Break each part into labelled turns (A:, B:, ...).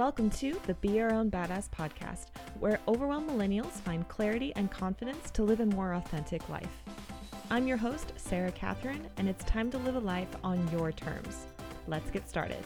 A: Welcome to the Be Your Own Badass podcast, where overwhelmed millennials find clarity and confidence to live a more authentic life. I'm your host, Sarah Catherine, and it's time to live a life on your terms. Let's get started.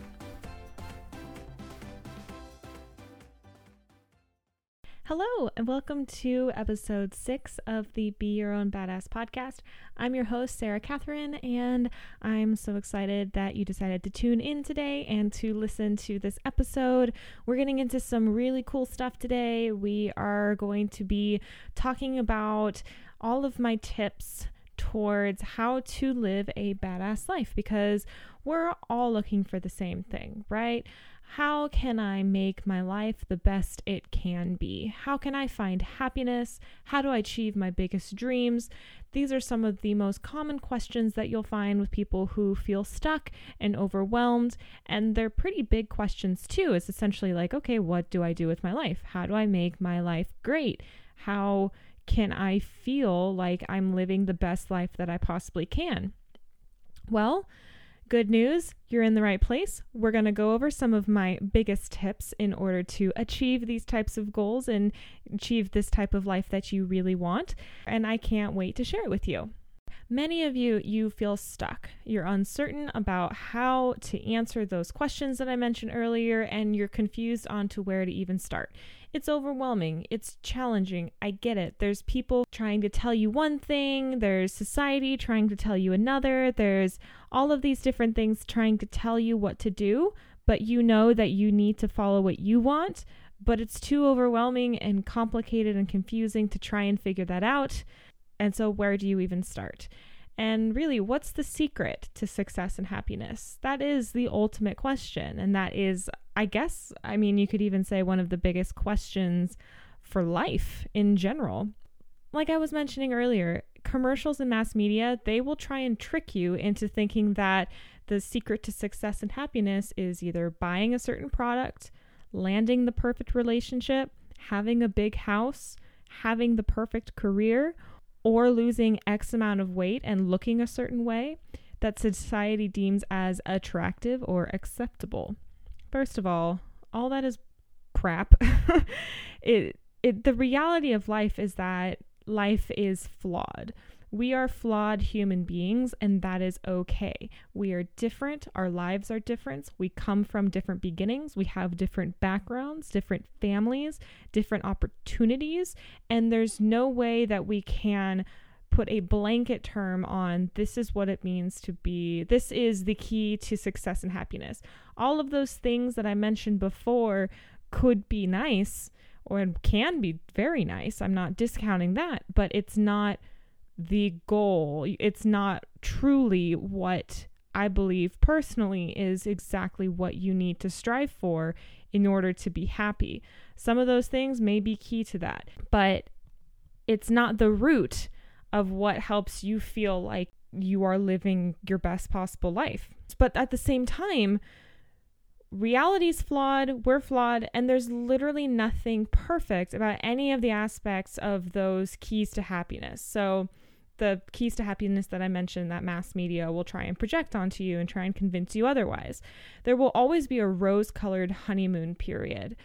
A: And welcome to episode six of the Be Your Own Badass podcast. I'm your host, Sarah Catherine, and I'm so excited that you decided to tune in today and to listen to this episode. We're getting into some really cool stuff today. We are going to be talking about all of my tips towards how to live a badass life because we're all looking for the same thing, right? How can I make my life the best it can be? How can I find happiness? How do I achieve my biggest dreams? These are some of the most common questions that you'll find with people who feel stuck and overwhelmed. And they're pretty big questions, too. It's essentially like, okay, what do I do with my life? How do I make my life great? How can I feel like I'm living the best life that I possibly can? Well, Good news, you're in the right place. We're going to go over some of my biggest tips in order to achieve these types of goals and achieve this type of life that you really want. And I can't wait to share it with you. Many of you, you feel stuck. You're uncertain about how to answer those questions that I mentioned earlier, and you're confused on to where to even start. It's overwhelming. It's challenging. I get it. There's people trying to tell you one thing, there's society trying to tell you another, there's all of these different things trying to tell you what to do, but you know that you need to follow what you want. But it's too overwhelming and complicated and confusing to try and figure that out. And so, where do you even start? And really, what's the secret to success and happiness? That is the ultimate question. And that is, I guess, I mean, you could even say one of the biggest questions for life in general. Like I was mentioning earlier, commercials and mass media, they will try and trick you into thinking that the secret to success and happiness is either buying a certain product, landing the perfect relationship, having a big house, having the perfect career, or losing X amount of weight and looking a certain way that society deems as attractive or acceptable. First of all, all that is crap. it, it the reality of life is that life is flawed. We are flawed human beings, and that is okay. We are different. Our lives are different. We come from different beginnings. We have different backgrounds, different families, different opportunities. And there's no way that we can put a blanket term on this is what it means to be, this is the key to success and happiness. All of those things that I mentioned before could be nice or can be very nice. I'm not discounting that, but it's not the goal. It's not truly what I believe personally is exactly what you need to strive for in order to be happy. Some of those things may be key to that, but it's not the root of what helps you feel like you are living your best possible life. But at the same time, reality's flawed, we're flawed, and there's literally nothing perfect about any of the aspects of those keys to happiness. So, the keys to happiness that I mentioned that mass media will try and project onto you and try and convince you otherwise. There will always be a rose colored honeymoon period,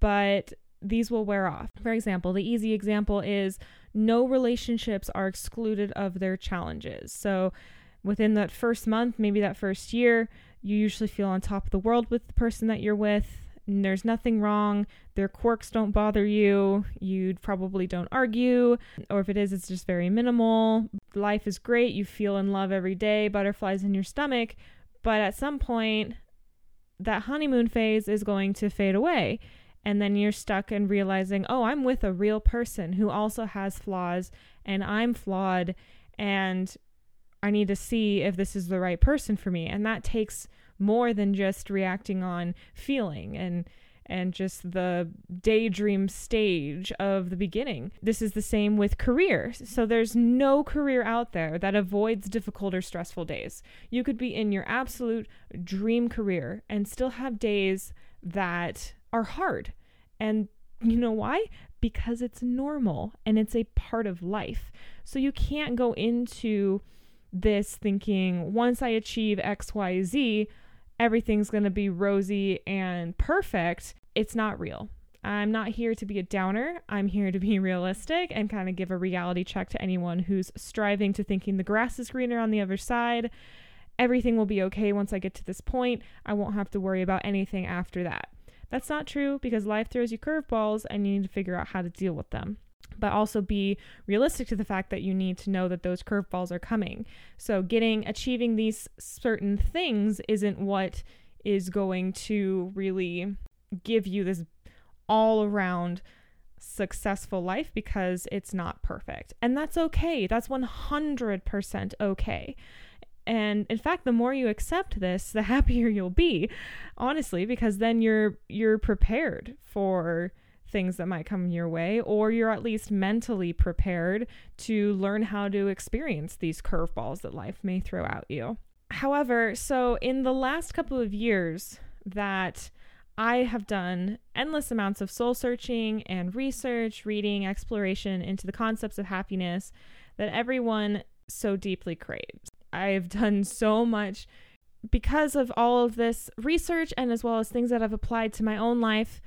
A: but these will wear off. For example, the easy example is no relationships are excluded of their challenges. So within that first month, maybe that first year, you usually feel on top of the world with the person that you're with there's nothing wrong. Their quirks don't bother you. You probably don't argue. Or if it is, it's just very minimal. Life is great. You feel in love every day, butterflies in your stomach. But at some point, that honeymoon phase is going to fade away. And then you're stuck in realizing, oh, I'm with a real person who also has flaws, and I'm flawed, and I need to see if this is the right person for me. And that takes more than just reacting on feeling and and just the daydream stage of the beginning. This is the same with career. So there's no career out there that avoids difficult or stressful days. You could be in your absolute dream career and still have days that are hard. And you know why? Because it's normal and it's a part of life. So you can't go into this thinking once I achieve XYZ, everything's going to be rosy and perfect it's not real. I'm not here to be a downer. I'm here to be realistic and kind of give a reality check to anyone who's striving to thinking the grass is greener on the other side. Everything will be okay once I get to this point. I won't have to worry about anything after that. That's not true because life throws you curveballs and you need to figure out how to deal with them. But also be realistic to the fact that you need to know that those curveballs are coming. So, getting, achieving these certain things isn't what is going to really give you this all around successful life because it's not perfect. And that's okay. That's 100% okay. And in fact, the more you accept this, the happier you'll be. Honestly, because then you're you're prepared for things that might come your way or you're at least mentally prepared to learn how to experience these curveballs that life may throw at you. However, so in the last couple of years that I have done endless amounts of soul searching and research, reading, exploration into the concepts of happiness that everyone so deeply craves. I've done so much because of all of this research and as well as things that I've applied to my own life.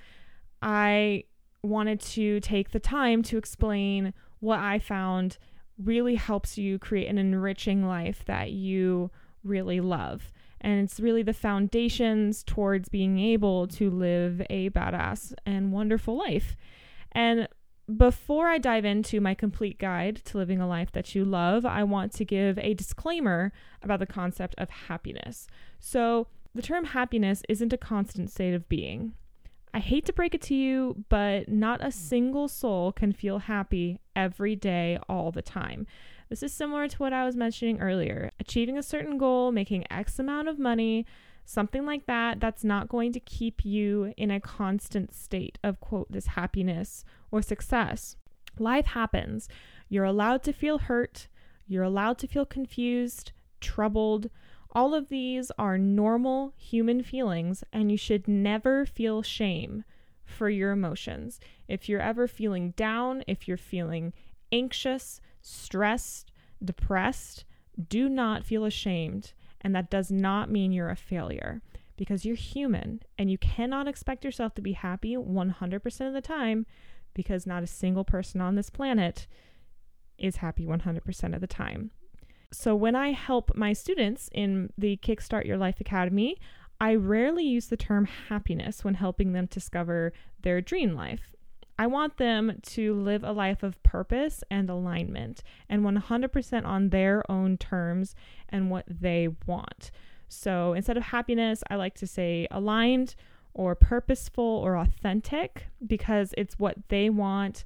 A: I wanted to take the time to explain what I found really helps you create an enriching life that you really love. And it's really the foundations towards being able to live a badass and wonderful life. And before I dive into my complete guide to living a life that you love, I want to give a disclaimer about the concept of happiness. So, the term happiness isn't a constant state of being. I hate to break it to you, but not a single soul can feel happy every day, all the time. This is similar to what I was mentioning earlier. Achieving a certain goal, making X amount of money, something like that, that's not going to keep you in a constant state of, quote, this happiness or success. Life happens. You're allowed to feel hurt. You're allowed to feel confused, troubled. All of these are normal human feelings, and you should never feel shame for your emotions. If you're ever feeling down, if you're feeling anxious, stressed, depressed, do not feel ashamed. And that does not mean you're a failure because you're human and you cannot expect yourself to be happy 100% of the time because not a single person on this planet is happy 100% of the time. So, when I help my students in the Kickstart Your Life Academy, I rarely use the term happiness when helping them discover their dream life. I want them to live a life of purpose and alignment and 100% on their own terms and what they want. So instead of happiness, I like to say aligned or purposeful or authentic because it's what they want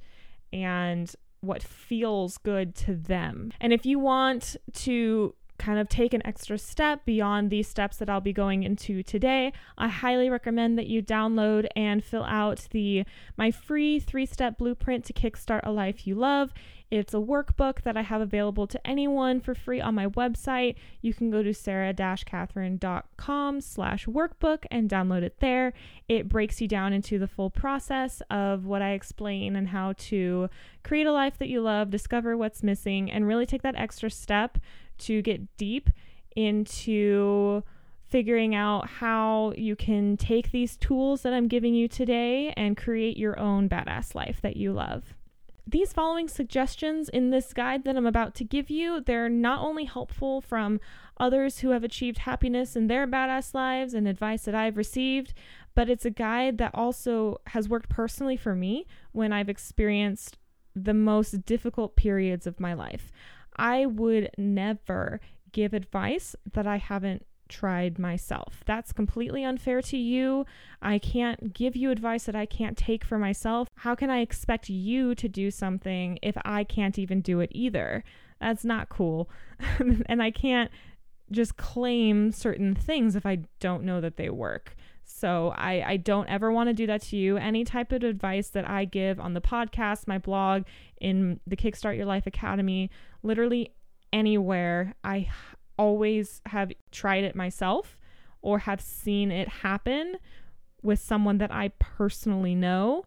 A: and what feels good to them. And if you want to kind of take an extra step beyond these steps that I'll be going into today, I highly recommend that you download and fill out the my free 3-step blueprint to kickstart a life you love. It's a workbook that I have available to anyone for free on my website. You can go to sarah-catherine.com slash workbook and download it there. It breaks you down into the full process of what I explain and how to create a life that you love, discover what's missing, and really take that extra step to get deep into figuring out how you can take these tools that I'm giving you today and create your own badass life that you love. These following suggestions in this guide that I'm about to give you, they're not only helpful from others who have achieved happiness in their badass lives and advice that I've received, but it's a guide that also has worked personally for me when I've experienced the most difficult periods of my life. I would never give advice that I haven't tried myself. That's completely unfair to you. I can't give you advice that I can't take for myself. How can I expect you to do something if I can't even do it either? That's not cool. and I can't just claim certain things if I don't know that they work. So I, I don't ever want to do that to you. Any type of advice that I give on the podcast, my blog, in the Kickstart Your Life Academy, literally anywhere, I always have tried it myself or have seen it happen with someone that I personally know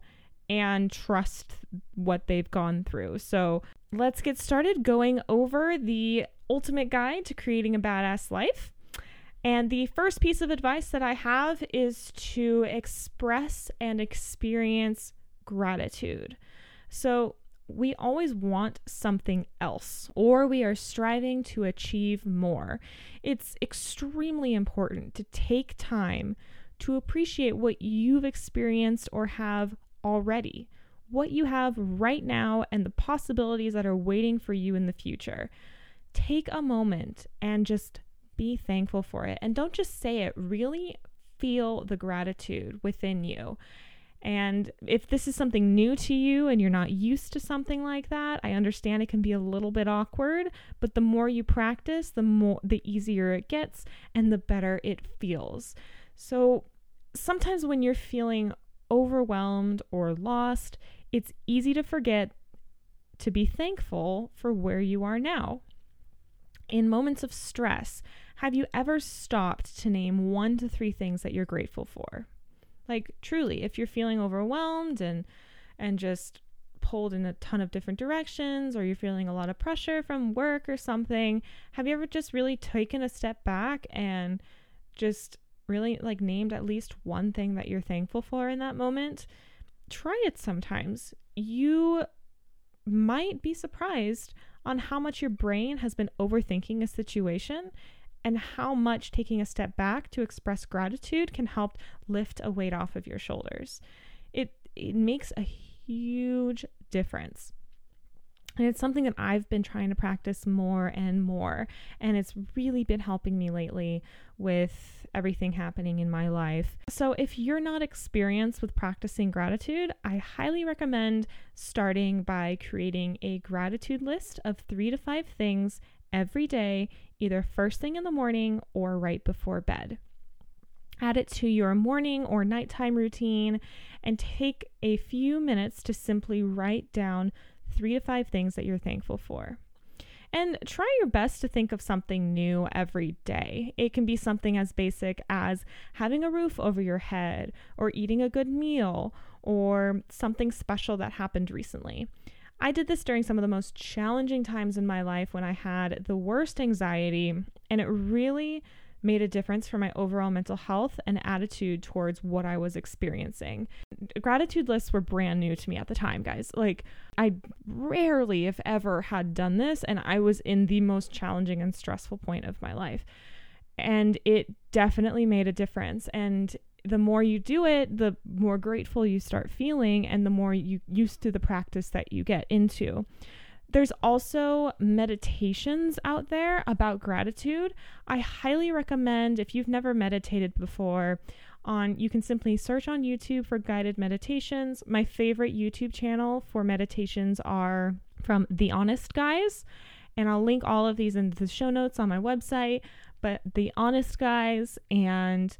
A: and trust what they've gone through. So let's get started going over the ultimate guide to creating a badass life. And the first piece of advice that I have is to express and experience gratitude. So, we always want something else, or we are striving to achieve more. It's extremely important to take time to appreciate what you've experienced or have already, what you have right now, and the possibilities that are waiting for you in the future. Take a moment and just be thankful for it. And don't just say it, really feel the gratitude within you. And if this is something new to you and you're not used to something like that, I understand it can be a little bit awkward, but the more you practice, the more the easier it gets and the better it feels. So sometimes when you're feeling overwhelmed or lost, it's easy to forget to be thankful for where you are now. In moments of stress, have you ever stopped to name one to three things that you're grateful for? Like truly, if you're feeling overwhelmed and and just pulled in a ton of different directions or you're feeling a lot of pressure from work or something, have you ever just really taken a step back and just really like named at least one thing that you're thankful for in that moment? Try it sometimes. You might be surprised on how much your brain has been overthinking a situation and how much taking a step back to express gratitude can help lift a weight off of your shoulders. It it makes a huge difference. And it's something that I've been trying to practice more and more. And it's really been helping me lately with everything happening in my life. So, if you're not experienced with practicing gratitude, I highly recommend starting by creating a gratitude list of three to five things every day either first thing in the morning or right before bed. Add it to your morning or nighttime routine and take a few minutes to simply write down three to five things that you're thankful for. And try your best to think of something new every day. It can be something as basic as having a roof over your head, or eating a good meal, or something special that happened recently. I did this during some of the most challenging times in my life when I had the worst anxiety, and it really made a difference for my overall mental health and attitude towards what I was experiencing. Gratitude lists were brand new to me at the time, guys. Like, I rarely, if ever, had done this, and I was in the most challenging and stressful point of my life. And it definitely made a difference. And the more you do it, the more grateful you start feeling and the more you used to the practice that you get into. There's also meditations out there about gratitude. I highly recommend if you've never meditated before, on you can simply search on YouTube for guided meditations. My favorite YouTube channel for meditations are from The Honest Guys, and I'll link all of these in the show notes on my website, but The Honest Guys and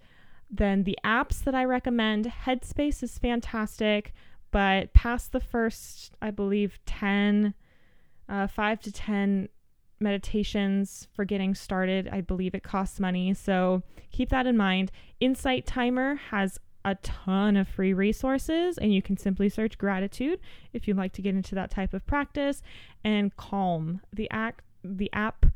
A: then the apps that I recommend Headspace is fantastic, but past the first, I believe, 10, uh, 5 to 10 meditations for getting started, I believe it costs money. So keep that in mind. Insight Timer has a ton of free resources, and you can simply search gratitude if you'd like to get into that type of practice. And Calm, the act, the app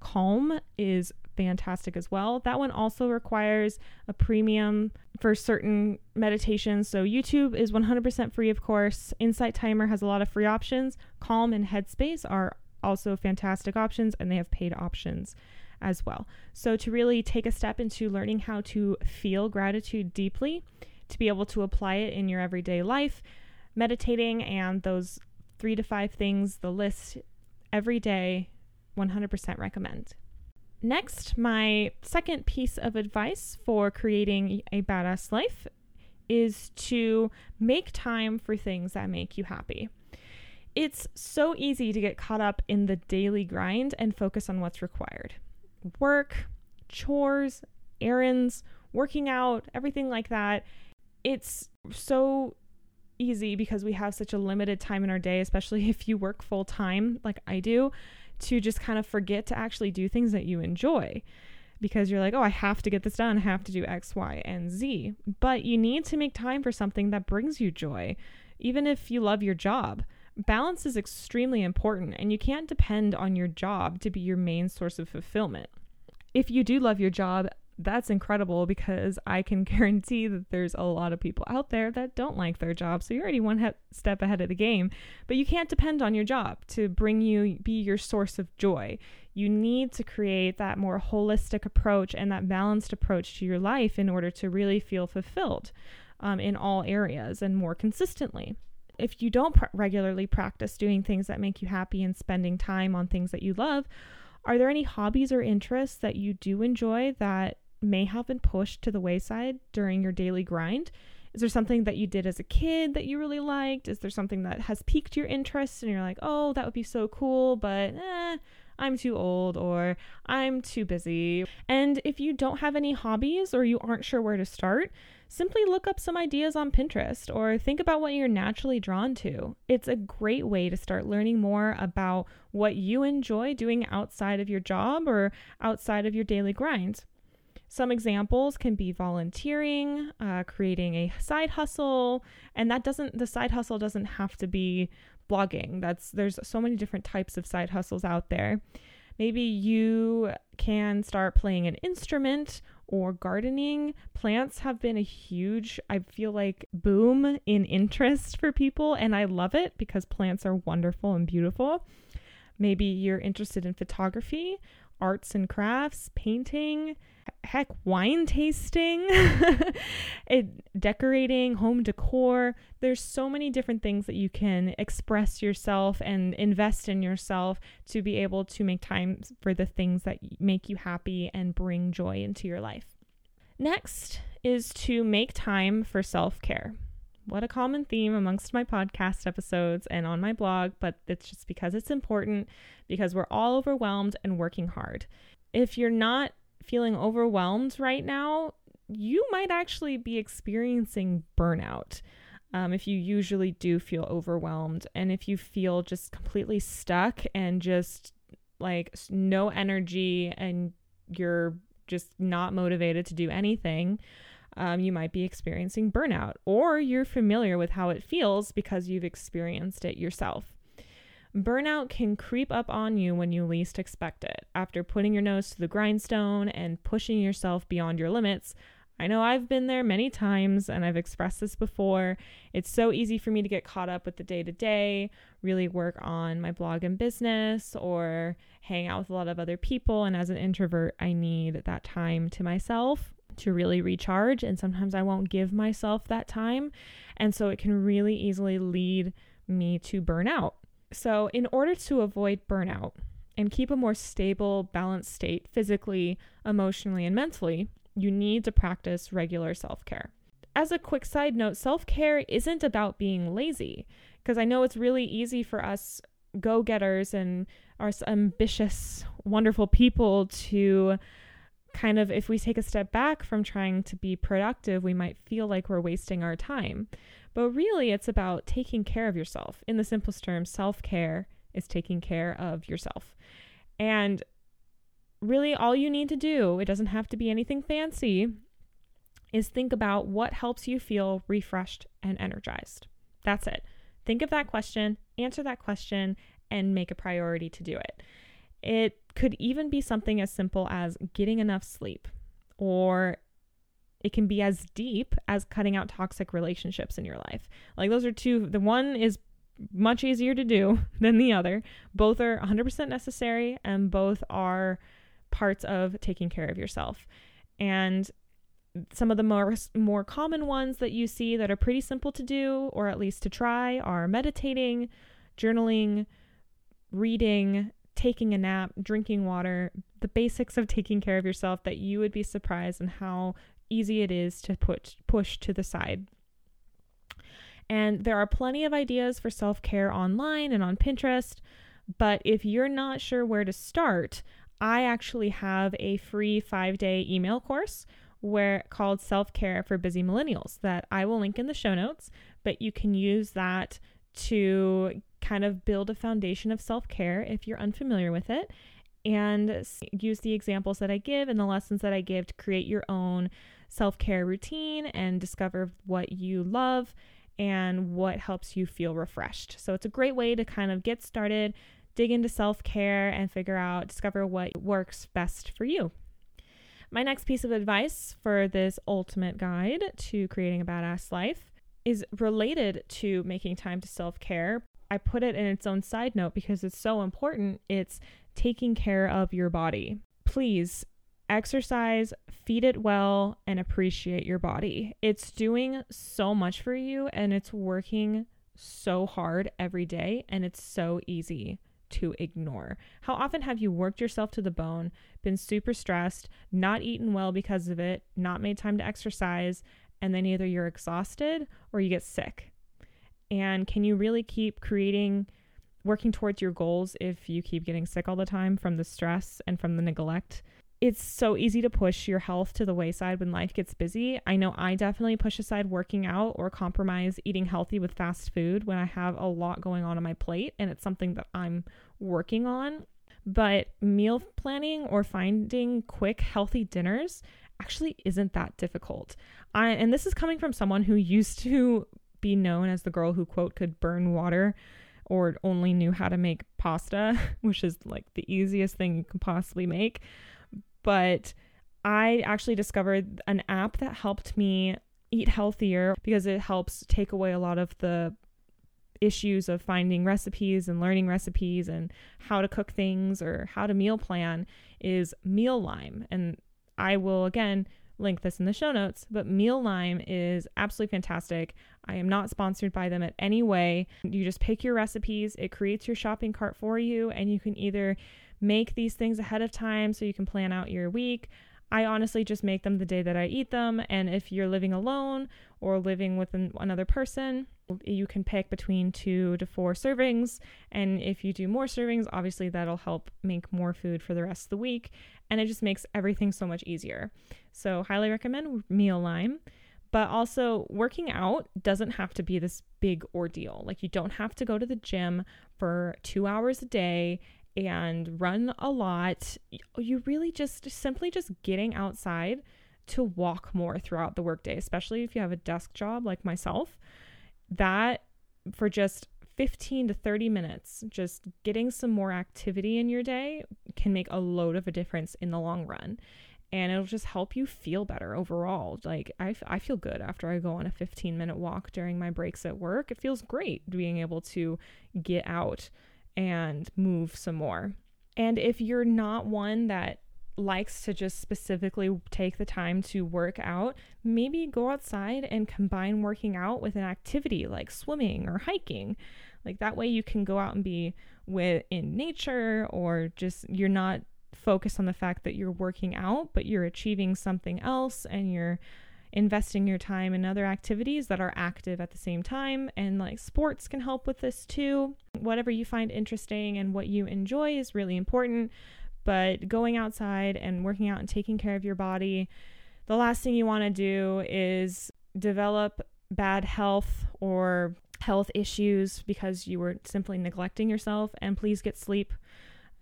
A: Calm is fantastic as well. That one also requires a premium for certain meditations. So YouTube is 100% free, of course. Insight Timer has a lot of free options. Calm and Headspace are also fantastic options, and they have paid options as well. So to really take a step into learning how to feel gratitude deeply, to be able to apply it in your everyday life, meditating and those three to five things, the list every day, 100% recommend. Next, my second piece of advice for creating a badass life is to make time for things that make you happy. It's so easy to get caught up in the daily grind and focus on what's required work, chores, errands, working out, everything like that. It's so easy because we have such a limited time in our day, especially if you work full time like I do to just kind of forget to actually do things that you enjoy because you're like, oh, I have to get this done, I have to do X, Y, and Z. But you need to make time for something that brings you joy, even if you love your job. Balance is extremely important, and you can't depend on your job to be your main source of fulfillment. If you do love your job, that's incredible because I can guarantee that there's a lot of people out there that don't like their job. So you're already one he- step ahead of the game. But you can't depend on your job to bring you, be your source of joy. You need to create that more holistic approach and that balanced approach to your life in order to really feel fulfilled um, in all areas and more consistently. If you don't pr- regularly practice doing things that make you happy and spending time on things that you love, are there any hobbies or interests that you do enjoy that may have been pushed to the wayside during your daily grind? Is there something that you did as a kid that you really liked? Is there something that has piqued your interest and you're like, oh, that would be so cool, but eh, I'm too old or I'm too busy? And if you don't have any hobbies or you aren't sure where to start, simply look up some ideas on Pinterest or think about what you're naturally drawn to. It's a great way to start learning more about what you enjoy doing outside of your job or outside of your daily grind. Some examples can be volunteering, uh, creating a side hustle, and that doesn't the side hustle doesn't have to be blogging. That's there's so many different types of side hustles out there. Maybe you can start playing an instrument or gardening. Plants have been a huge, I feel like, boom in interest for people, and I love it because plants are wonderful and beautiful. Maybe you're interested in photography, arts and crafts, painting, heck, wine tasting, it, decorating, home decor. There's so many different things that you can express yourself and invest in yourself to be able to make time for the things that make you happy and bring joy into your life. Next is to make time for self care. What a common theme amongst my podcast episodes and on my blog, but it's just because it's important because we're all overwhelmed and working hard. If you're not feeling overwhelmed right now, you might actually be experiencing burnout. Um, if you usually do feel overwhelmed, and if you feel just completely stuck and just like no energy and you're just not motivated to do anything, um, you might be experiencing burnout, or you're familiar with how it feels because you've experienced it yourself. Burnout can creep up on you when you least expect it. After putting your nose to the grindstone and pushing yourself beyond your limits, I know I've been there many times and I've expressed this before. It's so easy for me to get caught up with the day to day, really work on my blog and business, or hang out with a lot of other people. And as an introvert, I need that time to myself to really recharge. And sometimes I won't give myself that time. And so it can really easily lead me to burnout. So, in order to avoid burnout and keep a more stable, balanced state physically, emotionally, and mentally, you need to practice regular self care. As a quick side note, self care isn't about being lazy, because I know it's really easy for us go getters and our ambitious, wonderful people to kind of, if we take a step back from trying to be productive, we might feel like we're wasting our time. But really, it's about taking care of yourself. In the simplest terms, self care is taking care of yourself. And really, all you need to do, it doesn't have to be anything fancy, is think about what helps you feel refreshed and energized. That's it. Think of that question, answer that question, and make a priority to do it. It could even be something as simple as getting enough sleep or it can be as deep as cutting out toxic relationships in your life. Like those are two, the one is much easier to do than the other. Both are 100% necessary and both are parts of taking care of yourself. And some of the more more common ones that you see that are pretty simple to do or at least to try are meditating, journaling, reading, taking a nap, drinking water, the basics of taking care of yourself that you would be surprised in how easy it is to put push to the side. And there are plenty of ideas for self-care online and on Pinterest, but if you're not sure where to start, I actually have a free 5-day email course where called Self-Care for Busy Millennials that I will link in the show notes, but you can use that to kind of build a foundation of self-care if you're unfamiliar with it and use the examples that I give and the lessons that I give to create your own self care routine and discover what you love and what helps you feel refreshed. So it's a great way to kind of get started, dig into self care, and figure out, discover what works best for you. My next piece of advice for this ultimate guide to creating a badass life is related to making time to self care. I put it in its own side note because it's so important. It's taking care of your body. Please exercise, feed it well, and appreciate your body. It's doing so much for you and it's working so hard every day, and it's so easy to ignore. How often have you worked yourself to the bone, been super stressed, not eaten well because of it, not made time to exercise, and then either you're exhausted or you get sick? And can you really keep creating, working towards your goals if you keep getting sick all the time from the stress and from the neglect? It's so easy to push your health to the wayside when life gets busy. I know I definitely push aside working out or compromise eating healthy with fast food when I have a lot going on on my plate and it's something that I'm working on. But meal planning or finding quick, healthy dinners actually isn't that difficult. I and this is coming from someone who used to be known as the girl who quote could burn water or only knew how to make pasta, which is like the easiest thing you can possibly make. But I actually discovered an app that helped me eat healthier because it helps take away a lot of the issues of finding recipes and learning recipes and how to cook things or how to meal plan is Mealime. And I will again link this in the show notes, but Mealime is absolutely fantastic. I am not sponsored by them in any way. You just pick your recipes, it creates your shopping cart for you, and you can either make these things ahead of time so you can plan out your week. I honestly just make them the day that I eat them. And if you're living alone or living with an, another person, you can pick between two to four servings. And if you do more servings, obviously that'll help make more food for the rest of the week. And it just makes everything so much easier. So, highly recommend Mealime. But also, working out doesn't have to be this big ordeal. Like, you don't have to go to the gym for two hours a day and run a lot. You really just simply just getting outside to walk more throughout the workday, especially if you have a desk job like myself. That for just 15 to 30 minutes, just getting some more activity in your day can make a load of a difference in the long run. And it'll just help you feel better overall. Like, I, f- I feel good after I go on a 15 minute walk during my breaks at work. It feels great being able to get out and move some more. And if you're not one that likes to just specifically take the time to work out, maybe go outside and combine working out with an activity like swimming or hiking. Like that way you can go out and be with in nature or just you're not focused on the fact that you're working out, but you're achieving something else and you're investing your time in other activities that are active at the same time. And like sports can help with this too. Whatever you find interesting and what you enjoy is really important. But going outside and working out and taking care of your body, the last thing you want to do is develop bad health or health issues because you were simply neglecting yourself. And please get sleep.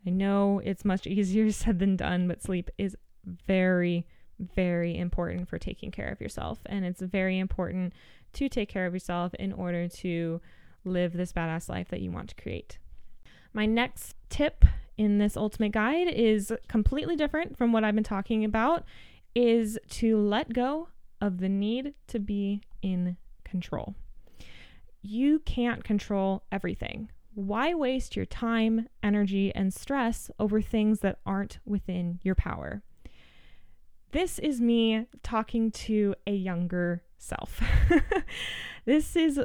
A: I know it's much easier said than done, but sleep is very, very important for taking care of yourself. And it's very important to take care of yourself in order to live this badass life that you want to create. My next tip in this ultimate guide is completely different from what I've been talking about is to let go of the need to be in control. You can't control everything. Why waste your time, energy, and stress over things that aren't within your power? This is me talking to a younger self. this is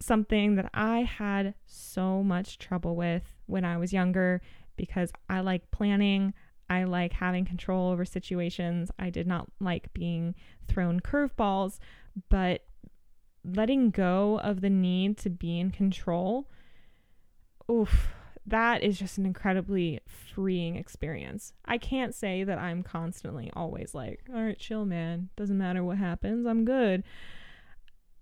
A: something that I had so much trouble with when I was younger because I like planning. I like having control over situations. I did not like being thrown curveballs, but letting go of the need to be in control, oof, that is just an incredibly freeing experience. I can't say that I'm constantly always like, all right, chill, man. Doesn't matter what happens. I'm good.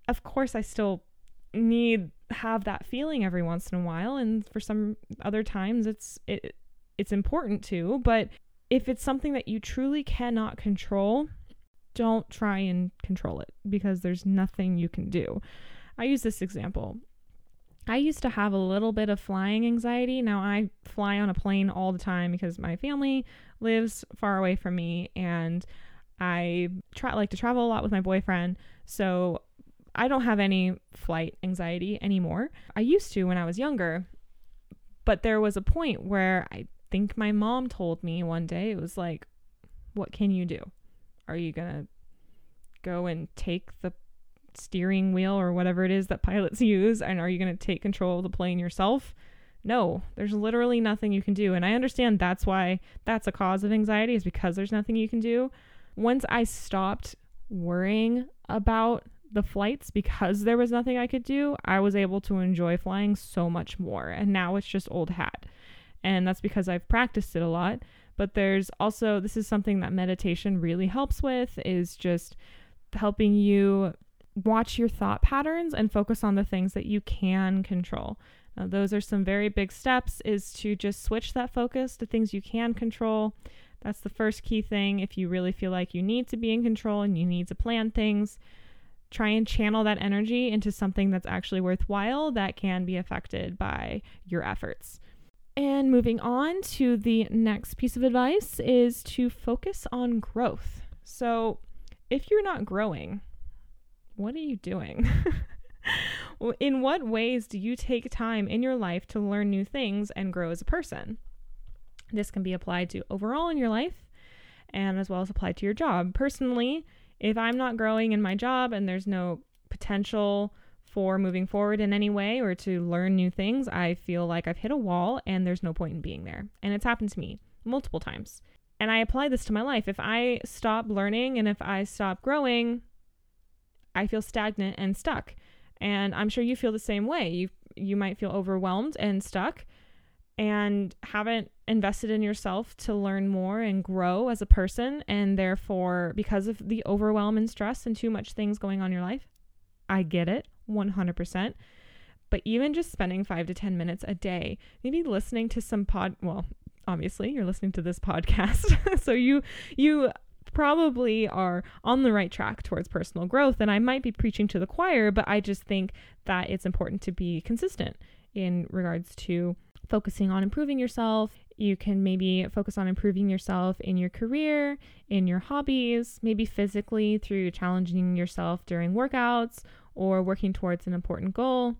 A: Of course, I still need have that feeling every once in a while and for some other times it's it it's important to, but if it's something that you truly cannot control, don't try and control it because there's nothing you can do. I use this example. I used to have a little bit of flying anxiety. Now I fly on a plane all the time because my family lives far away from me and I try like to travel a lot with my boyfriend. So I don't have any flight anxiety anymore. I used to when I was younger. But there was a point where I think my mom told me one day it was like what can you do? Are you going to go and take the steering wheel or whatever it is that pilots use and are you going to take control of the plane yourself no there's literally nothing you can do and i understand that's why that's a cause of anxiety is because there's nothing you can do once i stopped worrying about the flights because there was nothing i could do i was able to enjoy flying so much more and now it's just old hat and that's because i've practiced it a lot but there's also this is something that meditation really helps with is just helping you watch your thought patterns and focus on the things that you can control. Now, those are some very big steps is to just switch that focus to things you can control. That's the first key thing. If you really feel like you need to be in control and you need to plan things, try and channel that energy into something that's actually worthwhile that can be affected by your efforts. And moving on to the next piece of advice is to focus on growth. So, if you're not growing, what are you doing? in what ways do you take time in your life to learn new things and grow as a person? This can be applied to overall in your life and as well as applied to your job. Personally, if I'm not growing in my job and there's no potential for moving forward in any way or to learn new things, I feel like I've hit a wall and there's no point in being there. And it's happened to me multiple times. And I apply this to my life. If I stop learning and if I stop growing, I feel stagnant and stuck. And I'm sure you feel the same way. You you might feel overwhelmed and stuck and haven't invested in yourself to learn more and grow as a person and therefore because of the overwhelm and stress and too much things going on in your life. I get it 100%. But even just spending 5 to 10 minutes a day, maybe listening to some pod well, obviously you're listening to this podcast. so you you probably are on the right track towards personal growth. And I might be preaching to the choir, but I just think that it's important to be consistent in regards to focusing on improving yourself. You can maybe focus on improving yourself in your career, in your hobbies, maybe physically through challenging yourself during workouts or working towards an important goal.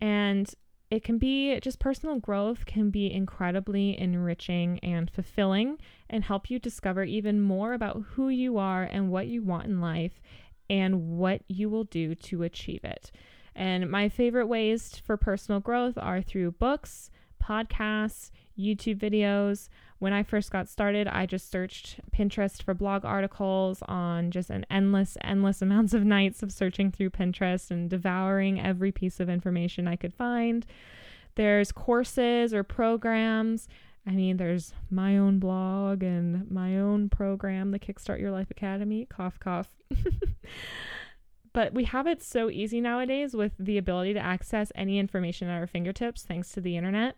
A: And it can be just personal growth can be incredibly enriching and fulfilling and help you discover even more about who you are and what you want in life and what you will do to achieve it. And my favorite ways for personal growth are through books, podcasts, YouTube videos. When I first got started, I just searched Pinterest for blog articles on just an endless, endless amounts of nights of searching through Pinterest and devouring every piece of information I could find. There's courses or programs. I mean, there's my own blog and my own program, the Kickstart Your Life Academy. Cough, cough. but we have it so easy nowadays with the ability to access any information at our fingertips thanks to the internet.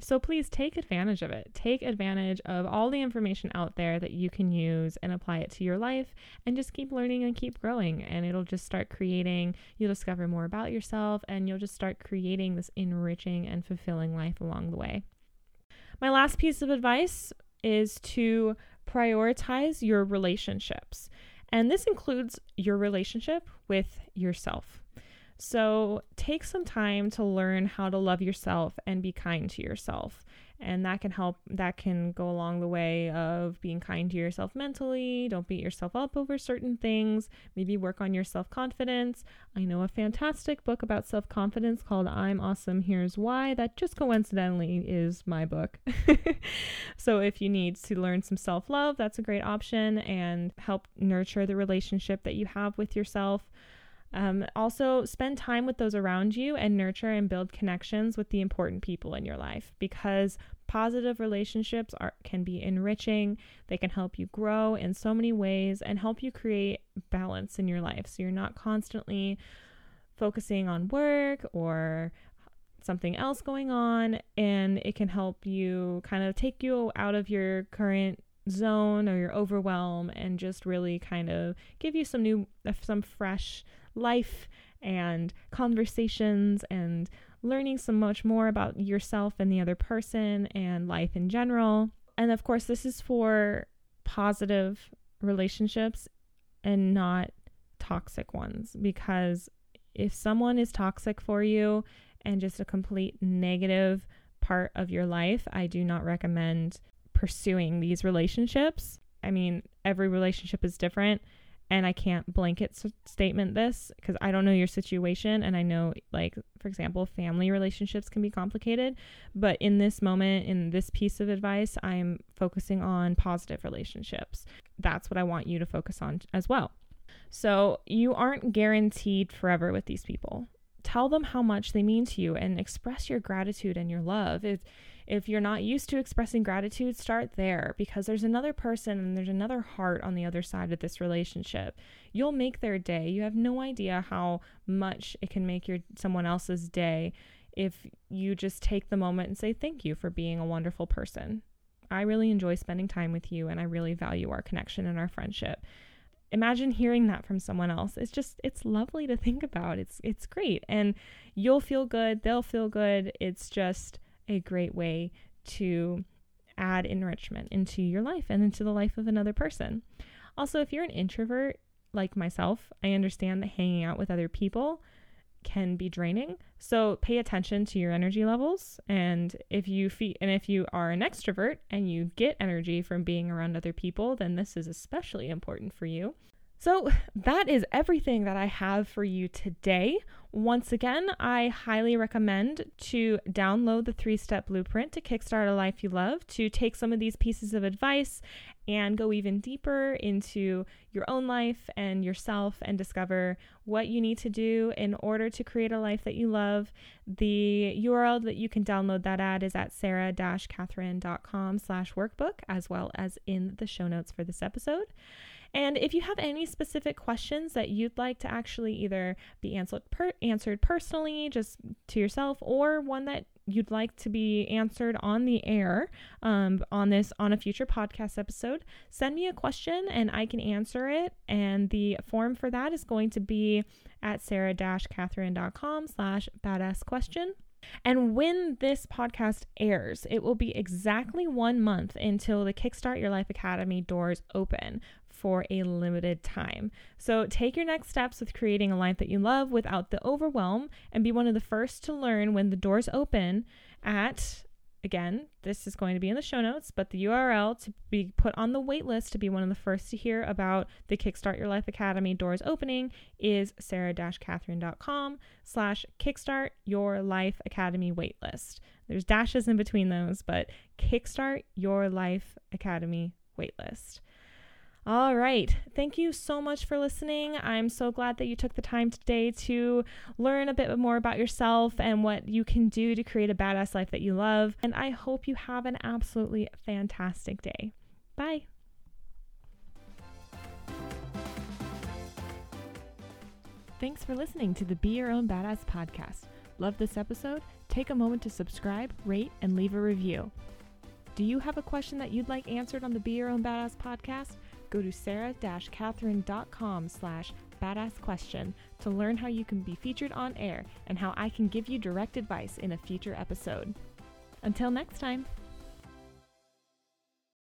A: So please take advantage of it. Take advantage of all the information out there that you can use and apply it to your life and just keep learning and keep growing. And it'll just start creating, you'll discover more about yourself and you'll just start creating this enriching and fulfilling life along the way. My last piece of advice is to prioritize your relationships. And this includes your relationship with yourself. So take some time to learn how to love yourself and be kind to yourself. And that can help, that can go along the way of being kind to yourself mentally. Don't beat yourself up over certain things. Maybe work on your self confidence. I know a fantastic book about self confidence called I'm Awesome, Here's Why, that just coincidentally is my book. so if you need to learn some self love, that's a great option and help nurture the relationship that you have with yourself. Um, also, spend time with those around you and nurture and build connections with the important people in your life because positive relationships are, can be enriching. They can help you grow in so many ways and help you create balance in your life. So you're not constantly focusing on work or something else going on, and it can help you kind of take you out of your current zone or your overwhelm and just really kind of give you some new, some fresh life and conversations and learning so much more about yourself and the other person and life in general. And of course, this is for positive relationships and not toxic ones because if someone is toxic for you and just a complete negative part of your life, I do not recommend pursuing these relationships. I mean, every relationship is different and I can't blanket statement this because I don't know your situation and I know like for example family relationships can be complicated but in this moment in this piece of advice I'm focusing on positive relationships. That's what I want you to focus on as well. So you aren't guaranteed forever with these people. Tell them how much they mean to you and express your gratitude and your love. If if you're not used to expressing gratitude, start there because there's another person and there's another heart on the other side of this relationship. You'll make their day. You have no idea how much it can make your someone else's day if you just take the moment and say thank you for being a wonderful person. I really enjoy spending time with you and I really value our connection and our friendship. Imagine hearing that from someone else. It's just it's lovely to think about. It's it's great and you'll feel good, they'll feel good. It's just a great way to add enrichment into your life and into the life of another person. Also, if you're an introvert like myself, I understand that hanging out with other people can be draining. So pay attention to your energy levels and if you fe- and if you are an extrovert and you get energy from being around other people, then this is especially important for you. So, that is everything that I have for you today. Once again, I highly recommend to download the three step blueprint to kickstart a life you love, to take some of these pieces of advice and go even deeper into your own life and yourself and discover what you need to do in order to create a life that you love. The URL that you can download that at is at sarah-catherine.com slash workbook, as well as in the show notes for this episode. And if you have any specific questions that you'd like to actually either be answered per- answered personally, just to yourself, or one that you'd like to be answered on the air um, on this on a future podcast episode, send me a question and I can answer it. And the form for that is going to be at sarah-catherine.com slash badass question. And when this podcast airs, it will be exactly one month until the Kickstart Your Life Academy doors open for a limited time. So take your next steps with creating a life that you love without the overwhelm and be one of the first to learn when the doors open at Again, this is going to be in the show notes, but the URL to be put on the wait list to be one of the first to hear about the Kickstart Your Life Academy doors opening is sarah-catherine.com slash kickstart your life academy waitlist. There's dashes in between those, but kickstart your life academy waitlist. All right. Thank you so much for listening. I'm so glad that you took the time today to learn a bit more about yourself and what you can do to create a badass life that you love. And I hope you have an absolutely fantastic day. Bye. Thanks for listening to the Be Your Own Badass podcast. Love this episode? Take a moment to subscribe, rate, and leave a review. Do you have a question that you'd like answered on the Be Your Own Badass podcast? Go to sarah-catherine.com slash badass question to learn how you can be featured on air and how I can give you direct advice in a future episode. Until next time.